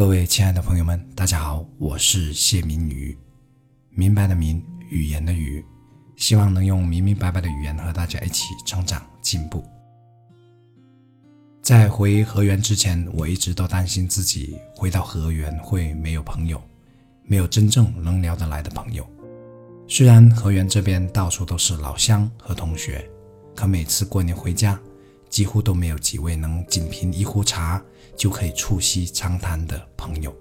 各位亲爱的朋友们，大家好，我是谢明宇，明白的明，语言的语，希望能用明明白白的语言和大家一起成长进步。在回河源之前，我一直都担心自己回到河源会没有朋友，没有真正能聊得来的朋友。虽然河源这边到处都是老乡和同学，可每次过年回家，几乎都没有几位能仅凭一壶茶就可以促膝长谈的朋友。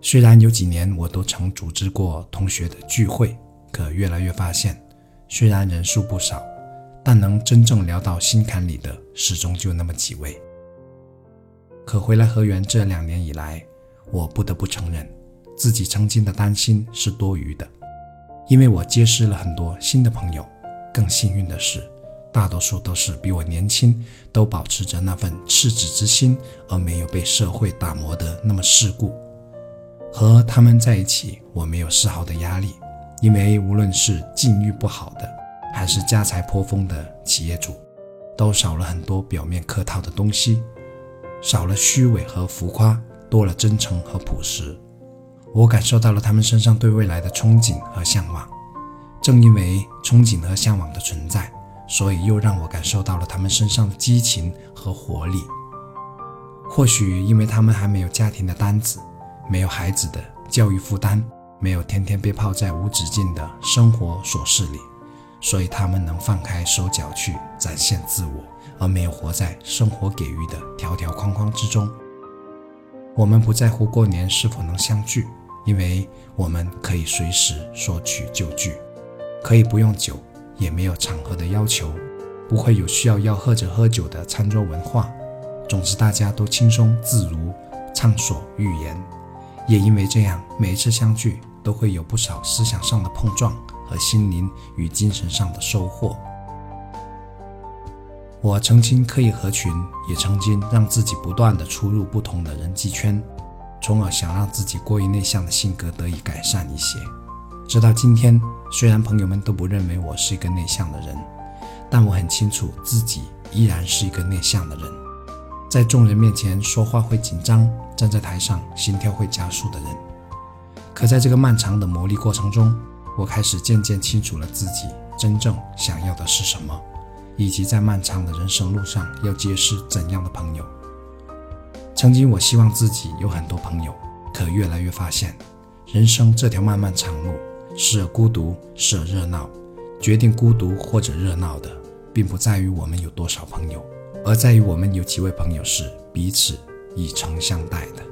虽然有几年我都曾组织过同学的聚会，可越来越发现，虽然人数不少，但能真正聊到心坎里的始终就那么几位。可回来河源这两年以来，我不得不承认，自己曾经的担心是多余的。因为我结识了很多新的朋友，更幸运的是，大多数都是比我年轻，都保持着那份赤子之心，而没有被社会打磨的那么世故。和他们在一起，我没有丝毫的压力，因为无论是境遇不好的，还是家财颇丰的企业主，都少了很多表面客套的东西，少了虚伪和浮夸，多了真诚和朴实。我感受到了他们身上对未来的憧憬和向往，正因为憧憬和向往的存在，所以又让我感受到了他们身上的激情和活力。或许因为他们还没有家庭的担子，没有孩子的教育负担，没有天天被泡在无止境的生活琐事里，所以他们能放开手脚去展现自我，而没有活在生活给予的条条框框之中。我们不在乎过年是否能相聚。因为我们可以随时说聚就聚，可以不用酒，也没有场合的要求，不会有需要要喝着喝酒的餐桌文化。总之，大家都轻松自如，畅所欲言。也因为这样，每一次相聚都会有不少思想上的碰撞和心灵与精神上的收获。我曾经刻意合群，也曾经让自己不断的出入不同的人际圈。从而想让自己过于内向的性格得以改善一些。直到今天，虽然朋友们都不认为我是一个内向的人，但我很清楚自己依然是一个内向的人，在众人面前说话会紧张，站在台上心跳会加速的人。可在这个漫长的磨砺过程中，我开始渐渐清楚了自己真正想要的是什么，以及在漫长的人生路上要结识怎样的朋友。曾经我希望自己有很多朋友，可越来越发现，人生这条漫漫长路，时而孤独，时而热闹。决定孤独或者热闹的，并不在于我们有多少朋友，而在于我们有几位朋友是彼此以诚相待的。